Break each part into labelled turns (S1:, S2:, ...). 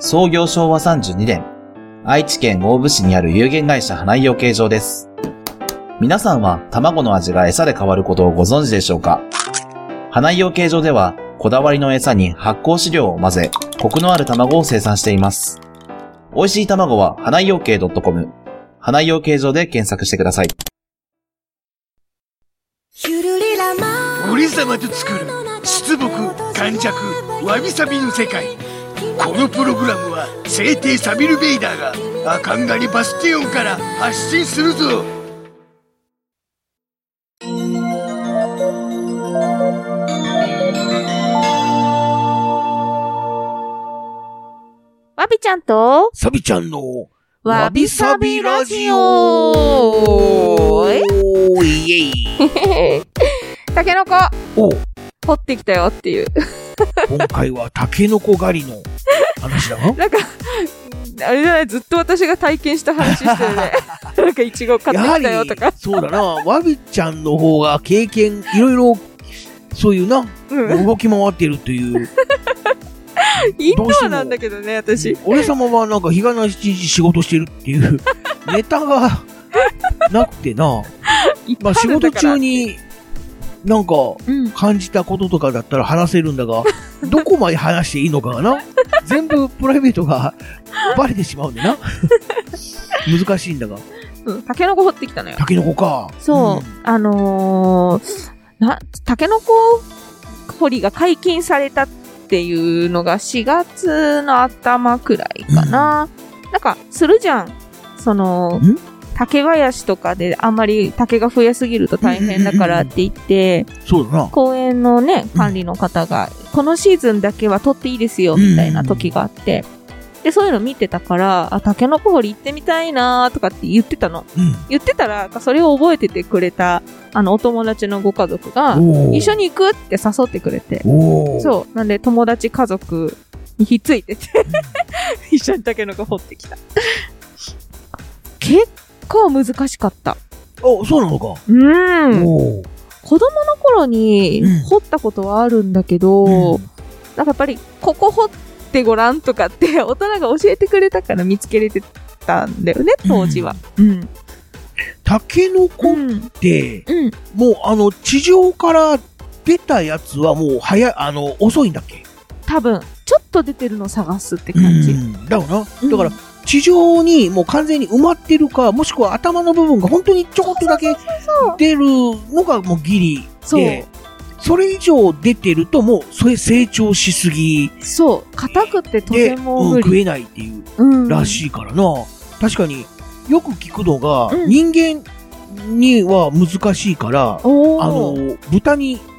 S1: 創業昭和32年、愛知県大府市にある有限会社花井養鶏場です。皆さんは卵の味が餌で変わることをご存知でしょうか？花井養鶏場では、こだわりの餌に発酵飼料を混ぜ、コクのある卵を生産しています。美味しい卵は花井養鶏 .com、花井養鶏場で検索してください。
S2: 俺様と作る出木感弱わびさびの世界このプログラムは聖帝サビル・ベイダーがアカンガリバスティオンから発信するぞ。
S3: わびちゃんと、
S2: サビちゃんの
S3: わびさびラジオ。え
S2: おーいえい
S3: たけのこ、
S2: お
S3: 掘ってきたよっていう。
S2: 今回はタケノコ狩りの話だな
S3: なんか、あれじゃない、ずっと私が体験した話してるね。なんか、いちご買ってきたよとか。
S2: そうだなわびちゃんの方が経験いろいろそういうな
S3: うん。
S2: 動き回ってるという
S3: インドアなんだけどね、私。
S2: 俺様はなんか日がな一日仕事してるっていうネタがなくてな、まあ仕事中。になんか
S3: うん。
S2: 感じたこととかだったら話せるんだが、どこまで話していいのかがな、全部プライベートがバレてしまうんでな。難しいんだが、
S3: うん。たけのこ掘ってきたのよ。
S2: タケノコか。
S3: そう。あのー、な、たけのこ掘りが解禁されたっていうのが4月の頭くらいかな。なんか、するじゃん。その
S2: ん、
S3: 竹林とかであんまり竹が増えすぎると大変だからって言って、
S2: そうだな。
S3: 公園のね、管理の方が、このシーズンだけは取っていいですよ、みたいな時があって、で、そういうの見てたから、あ、タケノコ掘り行ってみたいなとかって言ってたの。
S2: うん。
S3: 言ってたら、それを覚えててくれた、あの、お友達のご家族が、一緒に行くって誘ってくれて、そう。なんで、友達家族にひっついてて、一緒にタケノコ掘ってきた。結 構難しかった。
S2: お、そうなのか。
S3: うん。子供の頃に
S2: うん
S3: 掘ったことはあるんだけど、
S2: うん
S3: なんかやっぱり、ここ掘ってごらんとかって、大人が教えてくれたから見つけれてたんだよね、当時は。うん。
S2: タケノコっ
S3: うん。
S2: て、
S3: うん。
S2: もうあの、地上から出たやつはもう早い、あの、遅いんだっけ？
S3: 多分、ちょっと出てるの探すって感じ。
S2: うんだよな。
S3: うん
S2: だから、地上にもう完全に埋まってるか、もしくは頭の部分が本当にちょこっとだけ出るのがもうギリで、それ以上出てるともうそれ成長しすぎ
S3: そう。硬くてと
S2: で、
S3: ても
S2: うん。食えないっていう
S3: うん。
S2: らしいからな。確かによく聞くのが、
S3: うん
S2: 人間には難しいから。あの、豚に
S3: あ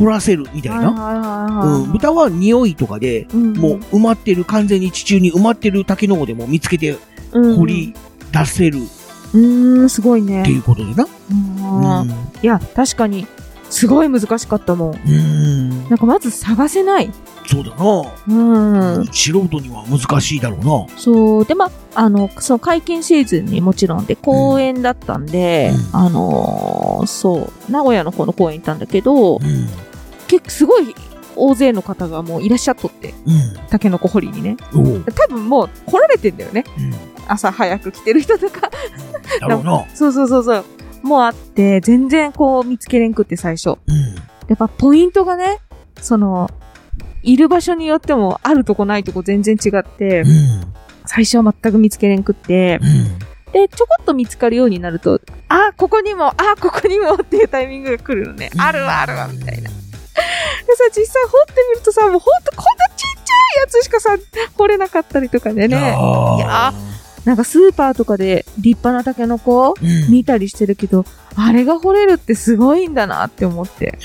S2: 掘らせるみたいな。ん、豚は匂いとかで、
S3: うん
S2: もう埋まってる、完全に地中に埋まってるタケノコでも見つけて
S3: うん
S2: 掘り出せるっ
S3: うーん、すごいね。
S2: ていうことでな。
S3: うんいや、確かに、すごい難しかったもん。
S2: うん。うん。
S3: なんかまず探せない。
S2: そうだな。
S3: うん。
S2: 素人には難しいだろうな。
S3: そう。で、まあ、あの、その解禁シーズンにもちろんで、公園だったんで、
S2: うん
S3: あのーそう、名古屋の方の公園行ったんだけど、
S2: うん。
S3: 結構すごい大勢の方がもういらっしゃっとって、
S2: うん。
S3: タケノコ掘りにね。多分もう来られてんだよね。
S2: うん。
S3: 朝早く来てる人と か。そうそうそうそう。もうあって、全然こう見つけれんくって最初。
S2: うん。
S3: やっぱポイントがね、その、いる場所によってもあるとこないとこ全然違って
S2: う、ん。
S3: 最初は全く見つけれんくって、
S2: うん。
S3: で、ちょこっと見つかるようになると、あ、ここにも、あ、ここにもっていうタイミングが来るのね。あるわ、あるわ、みたいさ、実際掘ってみるとさ、もうほんとこんなちっちゃいやつしかさ、掘れなかったりとかでね。いやなんかスーパーとかで立派なタケノコ
S2: うん
S3: 見たりしてるけど、あれが掘れるってすごいんだなって思って。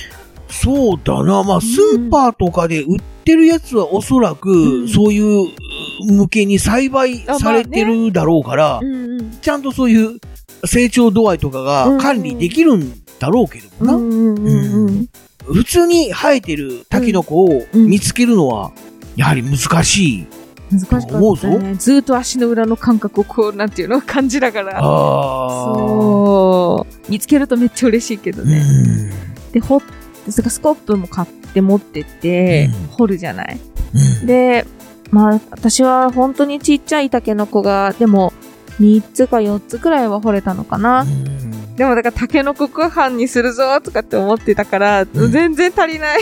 S2: そうだな。まあ、スーパーとかで売ってるやつはおそらく、
S3: ん
S2: そういう、向けに栽培されてるだろうから、
S3: うんうん。
S2: ちゃんとそういう成長度合いとかが管理できるんだろうけどもな。普通に生えてるタケノコを
S3: うん
S2: 見つけるのは、やはり難しい。
S3: 難しかった
S2: 思うぞ
S3: ね。ずーっと足の裏の感覚をこう、なんていうの感じながら。そう。見つけるとめっちゃ嬉しいけど
S2: う
S3: ね。
S2: ん。
S3: で、掘って、それからスコップも買って持ってって
S2: うん、
S3: 掘るじゃない？
S2: うん
S3: で、まあ、私は本当にちっちゃいタケノコが、でも、3つか4つくらいは掘れたのかな。
S2: うん
S3: でも、だからタケノコご飯にするぞとかって思ってたから、
S2: ん
S3: 全然足りない。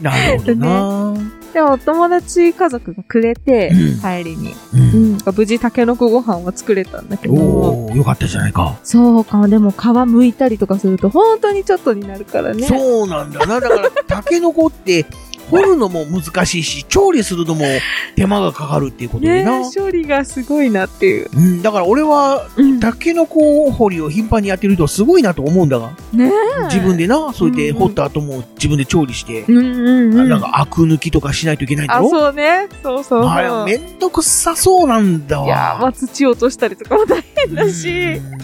S2: なるほどな。
S3: でも、お友達家族がくれて
S2: うん、
S3: 帰りに。
S2: う
S3: うんん。無事タケノコご飯は作れたんだけど、
S2: おおよかったじゃないか。
S3: そうか、でも皮剥いたりとかすると本当にちょっとになるからね。
S2: そうなんだな。だから、タケノコって、掘るのも難しいし、調理するのも手間がかかるっていうことで
S3: ね
S2: な。
S3: 処理がすごいなっていう。
S2: うん、だから俺は、
S3: うん
S2: タケノコ掘りを頻繁にやってる人はすごいなと思うんだが、
S3: ねえ
S2: 自分でな、そうやって
S3: うん
S2: 掘った後も自分で調理して、
S3: うんうんうん。
S2: なんかアク抜きとかしないといけないんだ
S3: あ、
S2: ろ
S3: そうね。そうそうそう。
S2: あれ、めんどくさそうなんだわ。
S3: いやー、まあ、土落としたりとかも大変だし。
S2: うん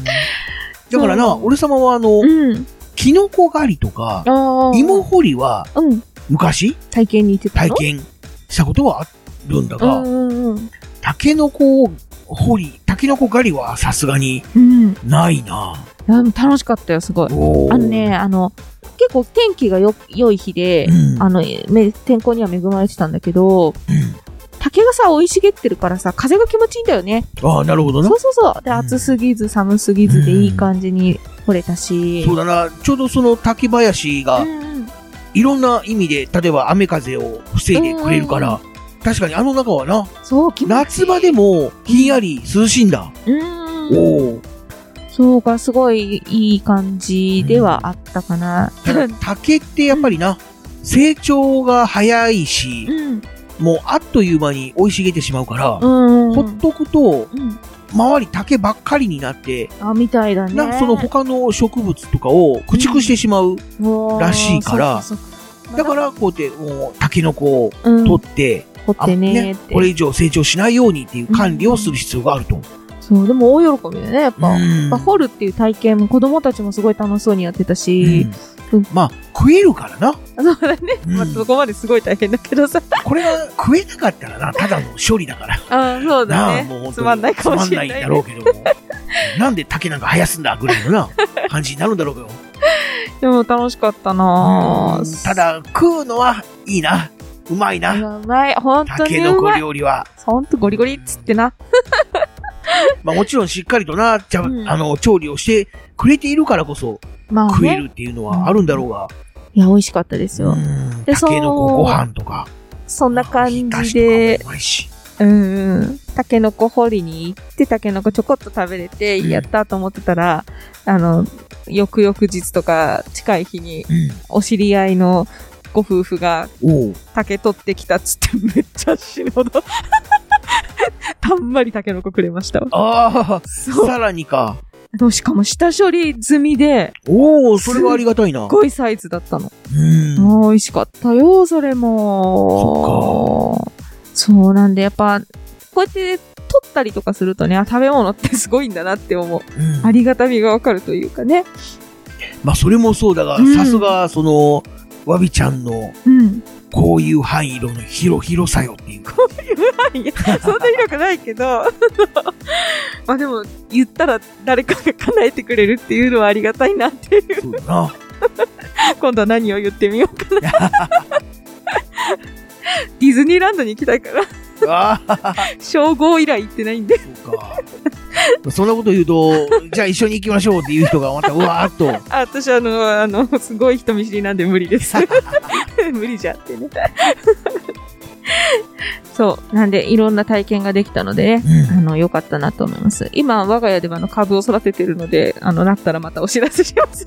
S2: だからな、俺様はあの、
S3: うん。
S2: キノコ狩りとか、
S3: ああ。
S2: 芋掘りは
S3: うん。
S2: 昔？
S3: 体験に行ってたの？
S2: 体験したことはあるんだ
S3: う
S2: が、
S3: んうんうん。
S2: タケノコ掘り、タケノコ狩りはさすがに
S3: うん。い
S2: ないな。
S3: や、でも楽しかったよ、すごい。
S2: おー
S3: あのね、、あの、結構天気がよ、良い日で、
S2: うん
S3: あの、め天候には恵まれてたんだけど、
S2: うん
S3: 竹がさ、生い茂ってるからさ、風が気持ちいいんだよね。
S2: ああ、なるほどな
S3: そ。うそうそう。で、
S2: うん
S3: 暑すぎず寒すぎずでいい感じに掘れたし。
S2: そうだな、ちょうどその竹林がいろんな意味で、例えば雨風を防いでくれるから、確かにあの中はな、
S3: そう、気持ちいい。
S2: 夏場でもひんやり涼しいんだ。
S3: うん。
S2: おお。
S3: そうか、すごいいい感じではあったかな。
S2: ただ 竹ってやっぱりな、成長が早いし、
S3: うん。
S2: もうあっという間に生い茂ってしまうから、
S3: うん。
S2: ほっとくと、
S3: うん。
S2: 周り竹ばっかりになって、
S3: あ、みたいだね。
S2: な、その他の植物とかを駆逐してしまう。らしいから
S3: そうかそうか
S2: だから、こうやって、もう、タケノコを
S3: うん、
S2: 取って、
S3: 掘ってねって。
S2: これ以上成長しないようにっていう管理をする必要があると。
S3: そう、でも大喜びだね、やっぱ。
S2: うん
S3: 掘るっていう体験も子供たちもすごい楽しそうにやってたし、
S2: うんまあ、食えるからな。
S3: そうだね。
S2: うん
S3: まあ、そこまですごい大変だけどさ。
S2: これが食えなかったらな、ただの処理だから。
S3: ああ、そうだね
S2: もう。
S3: つまんないかもしれない。
S2: つまんないんだろうけども。なんで竹なんか生やすんだぐらいのな、感じになるんだろうけど。
S3: でも楽しかったな。
S2: ただ、食うのはいいな。うまい
S3: い
S2: な。
S3: やうまい。本当にうまい。
S2: 料理は。
S3: ほんとゴリゴリっつってな。
S2: まあもちろんしっかりとな、ちゃ
S3: うん
S2: あの、調理をしてくれているからこそ
S3: まあね。
S2: 食えるっていうのはあるんだろうが。
S3: いや、美味しかったですよ。
S2: うん
S3: で
S2: タケノコご飯とか。
S3: そんな感じ
S2: お
S3: で
S2: 浸しとかもうまいし。
S3: うんうん。タケノコ掘りに行って、タケノコちょこっと食べれて、
S2: うん
S3: やったと思ってたら、あの、翌々日とか近い日に、お知り合いのご夫婦が
S2: うん。おう
S3: 竹取ってきたっつって めっちゃ死ぬほど。たんまりタケノコくれましたわ。
S2: ああ、
S3: そう。
S2: さらにか。
S3: しかも下処理済みで、
S2: おお、それはありがたいな。
S3: すっごいサイズだったの。
S2: うん。
S3: 美味しかったよ、それも。そうなんで、やっぱ、こうやって取ったりとかするとね、あ食べ物ってすごいんだなって思う。
S2: うん
S3: ありがたみがわかるというかね。
S2: まあ、それもそうだが
S3: うん、
S2: さすが、その、わびちゃんの、
S3: うん。
S2: こういう範囲の広広さよっていうか。
S3: いや、そんな広くないけど、まあでも、言ったら誰かが叶えてくれるっていうのはありがたいなっていう。
S2: そうだな。
S3: 今度は何を言ってみようかな。ディズニーランドに行きたいから、
S2: ああ、
S3: 称号以来行ってないんで。
S2: そうか。そんなこと言うと、じゃあ一緒に行きましょうっていう人がまたうわーっと。
S3: あ私、あの、あの、すごい人見知りなんで無理です。無理じゃんってね。そう。なんで、いろんな体験ができたのでね、あの、良かったなと思います。今、我が家では、あの、株を育ててるので、あの、なったらまたお知らせします。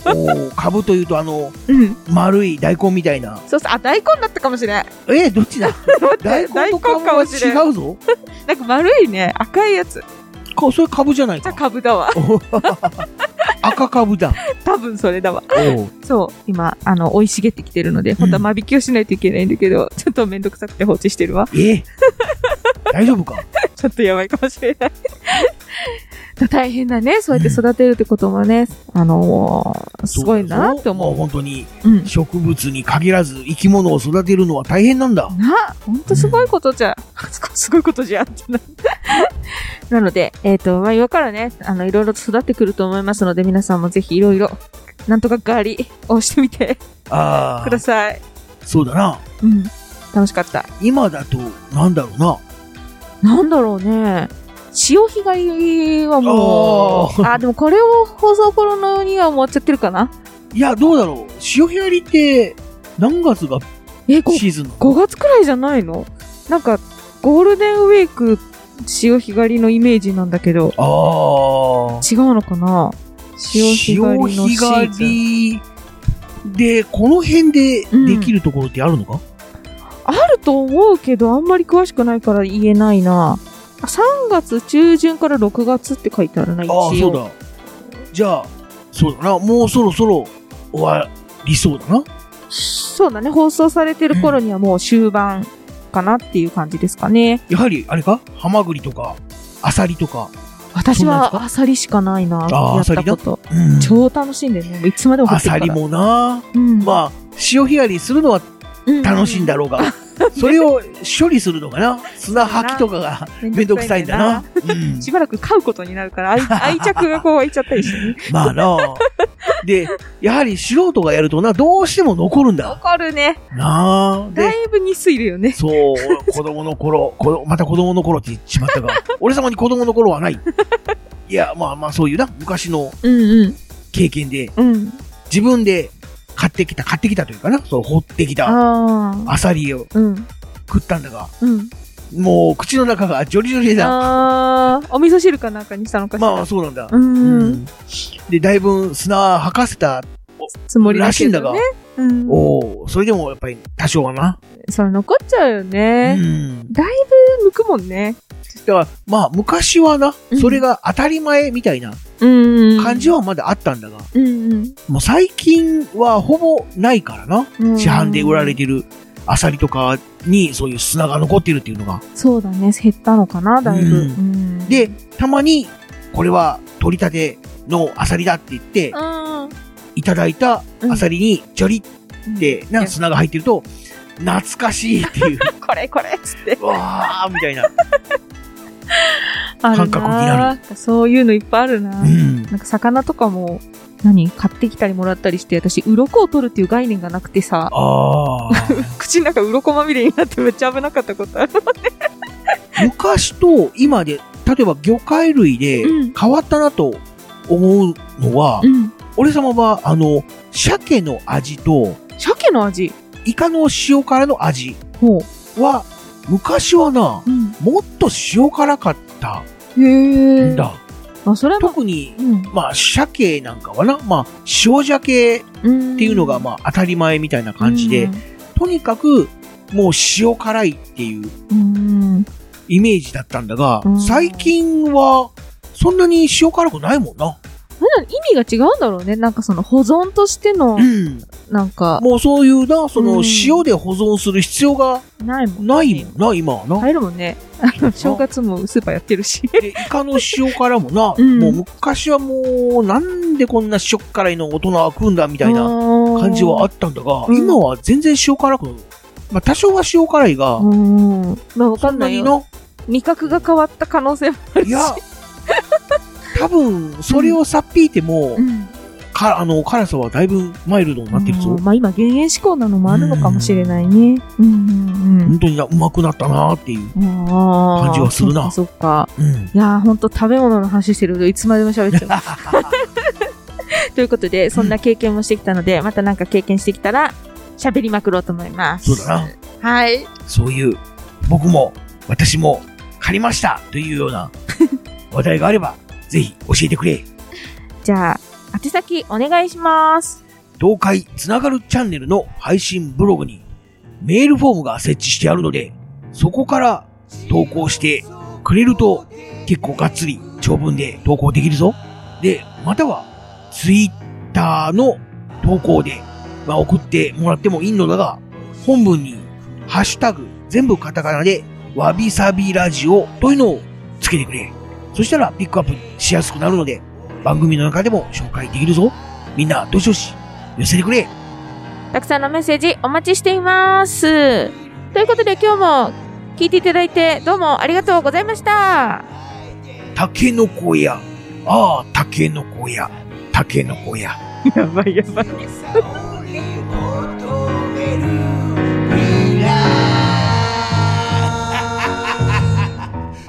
S2: 株というと、あの、
S3: うん。
S2: 丸い大根みたいな。
S3: そうそう、あ、大根だったかもしれない。
S2: えー、どっちだ？大根と株は違うぞ。
S3: なんか丸いね、赤いやつ。
S2: かそれ株じゃない
S3: じゃあ
S2: か。
S3: 株だわ。
S2: 赤株だ。
S3: 多分それだわ。そう。今、あの、生い茂ってきてるので、本当は間引きをしないといけないんだけど、ちょっとめんどくさくて放置してるわ。
S2: え？大丈夫か？
S3: ちょっとやばいかもしれない。大変だね。そうやって育てるってこともね、あのーすごいなって思
S2: もう
S3: う。
S2: 本当に
S3: うん。
S2: 植物に限らず生き物を育てるのは大変なんだ。
S3: な、ほんとすごいことじゃ、すごいことじゃんってな。なので、えっ、と、まあ、今からね、あの、いろいろと育ってくると思いますので、皆さんもぜひいろいろ、なんとか狩りをしてみてください。
S2: そうだな。
S3: うん。楽しかった。
S2: 今だと、なんだろうな。
S3: なんだろうね。潮干狩りはもう、
S2: あ
S3: でもこれを放送頃のには終わっちゃってるかな？い
S2: や、どうだろう。潮干狩りって、何月がシーズンなの
S3: ？5月くらいじゃないの？なんか、ゴールデンウィーク、潮干狩りのイメージなんだけど、
S2: ああ。
S3: 違うのかな？潮干狩りのシーズン。
S2: 狩りで、この辺でできるところってあるのか、
S3: あると思うけど、あんまり詳しくないから言えないな。あ3月中旬から6月って書いてあるな、一
S2: ああ、
S3: 応。
S2: そうだ。じゃあ、そうだな。もうそろそろ終わりそうだな。
S3: そうだね。放送されてる頃にはもう終盤かなっていう感じですかね。
S2: やはり、あれか？ハマグリとか、アサリとか。
S3: 私はアサリしかないな。やったこと。
S2: うん
S3: 超楽しんでね。いつまでも。
S2: アサリもな。
S3: うん、
S2: まあ、潮干狩りするのは楽しいんだろうが、それを処理するのがな、砂吐きとかがめんどくさいんだな。うん
S3: しばらく飼うことになるから、愛 愛着がこう湧いちゃったりしてね。
S2: まあな。で、やはり素人がやるとな、どうしても残るんだ。
S3: 残るね。
S2: なあ。
S3: だ
S2: で、
S3: いぶ日数いるよね。
S2: そう、子供の頃、また子供の頃って言ってしまったが、俺様に子供の頃はない。いや、まあまあそういうな、昔の
S3: うんうん。
S2: 経験で、
S3: うん。
S2: 自分で買ってきた、買ってきたというかな、そう、掘ってきた。アサリを
S3: うん。
S2: 食ったんだが、
S3: うん。
S2: もう口の中がジョリジョリだ。
S3: ああ。お味噌汁かなんかにしたのかしら。
S2: まあそうなんだ。
S3: うん。
S2: うんで、だいぶ砂吐かせた、
S3: つもりだ
S2: らしいんだが
S3: ね。うん。
S2: おおそれでもやっぱり多少はな。
S3: それ残っちゃうよ
S2: う
S3: ね。
S2: ん。
S3: だいぶ剥くもんね。
S2: だから、まあ昔はな
S3: う、ん
S2: それが当たり前みたいな
S3: うん。
S2: 感じはまだあったんだが、
S3: うんうん。
S2: もう最近はほぼないからな。
S3: うん
S2: 市販で売られてるアサリとかにそういう砂が残ってるっていうのが。
S3: そうだね。減ったのかな、だいぶ。
S2: うん
S3: うん
S2: で、たまに、これは取り立てのアサリだって言って、
S3: うん。
S2: いただいたアサリにジョリってな砂が入ってると、懐かしいっていう、
S3: これこれっつって。
S2: わーみたいな。
S3: あるな
S2: 感覚にな
S3: そういうのいっぱいあるな。
S2: うん。
S3: なんか魚とかも、何買ってきたりもらったりして、私、鱗を取るっていう概念がなくてさ。口の中鱗まみれになってめっちゃ危なかったことある。
S2: 昔と今で、例えば魚介類で
S3: うん
S2: 変わったなと思うのは、
S3: うん。
S2: 俺様は、あの、鮭の味と、
S3: 鮭の味？
S2: イカの塩辛の味
S3: ほ
S2: は、昔はな
S3: う。、うん。
S2: もっと塩辛かった
S3: へえ。
S2: んだ。
S3: あ、それ
S2: 特に、
S3: うん。
S2: まあ、鮭なんかはな、まあ、塩鮭っ
S3: うん。
S2: ていうのが、まあ、当たり前みたいな感じで、とにかく、もう塩辛いっていう。イメージだったんだが
S3: うん、
S2: 最近は、そんなに塩辛くないもんな。
S3: 意味が違うんだろうね。なんかその保存としての
S2: う、ん。
S3: なんか、
S2: もうそういうな、その
S3: うん
S2: 塩で保存する必要が
S3: ないもん。
S2: ないな、今はな。
S3: 入るもんね。あの、正月もスーパーやってるし。
S2: で、イカの塩辛もな、
S3: うん
S2: もう昔はもう、なんでこんな塩辛いの大人は食うんだみたいな
S3: な
S2: 感じはあったんだが、
S3: うん
S2: 今は全然塩辛く、まあ多少は塩辛いが、
S3: うん。まあわか
S2: そんな
S3: いよ。
S2: の、
S3: 味覚が変わった可能性もあるし。
S2: いや、多分、それをさっぴいても、
S3: うん。
S2: か、あの、辛さはだいぶマイルドになってるぞ。
S3: まあ今減塩志向なのもあるのかもしれないね。うんうん
S2: 本当にな、うまくなったなっていう。感じはするな
S3: そっかそっか。
S2: うん。
S3: いやーほんと食べ物の話してるといつまでも喋っちゃう。ということで、そんな経験もしてきたので、またなんか経験してきたら、喋りまくろうと思います。
S2: そうだな。
S3: はい。
S2: そういう、僕も、私も、借りましたというような 話題があれば、ぜひ教えてくれ。
S3: じゃあ、宛先お願いします。
S2: 東海つながるチャンネルの配信ブログにメールフォームが設置してあるので、そこから投稿してくれると結構がっつり長文で投稿できるぞ。で、またはツイッターの投稿で、まあ、送ってもらってもいいのだが、本文にハッシュタグ全部カタカナでわびさびラジオというのをつけてくれ。そしたらピックアップしやすくなるので、番組の中でも紹介できるぞ。みんな、どしどし、寄せてくれ。
S3: たくさんのメッセージお待ちしています。ということで今日も聞いていただいてどうもありがとうございました。
S2: タケノコや。ああ、タケノコや。タケノコや。
S3: やばいやばい。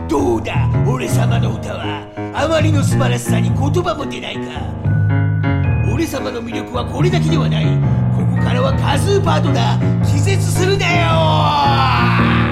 S2: どうだ？俺様の歌はあまりの素晴らしさに言葉も出ないか。俺様の魅力はこれだけではない。ここからはカズーパートだ気絶するなよ。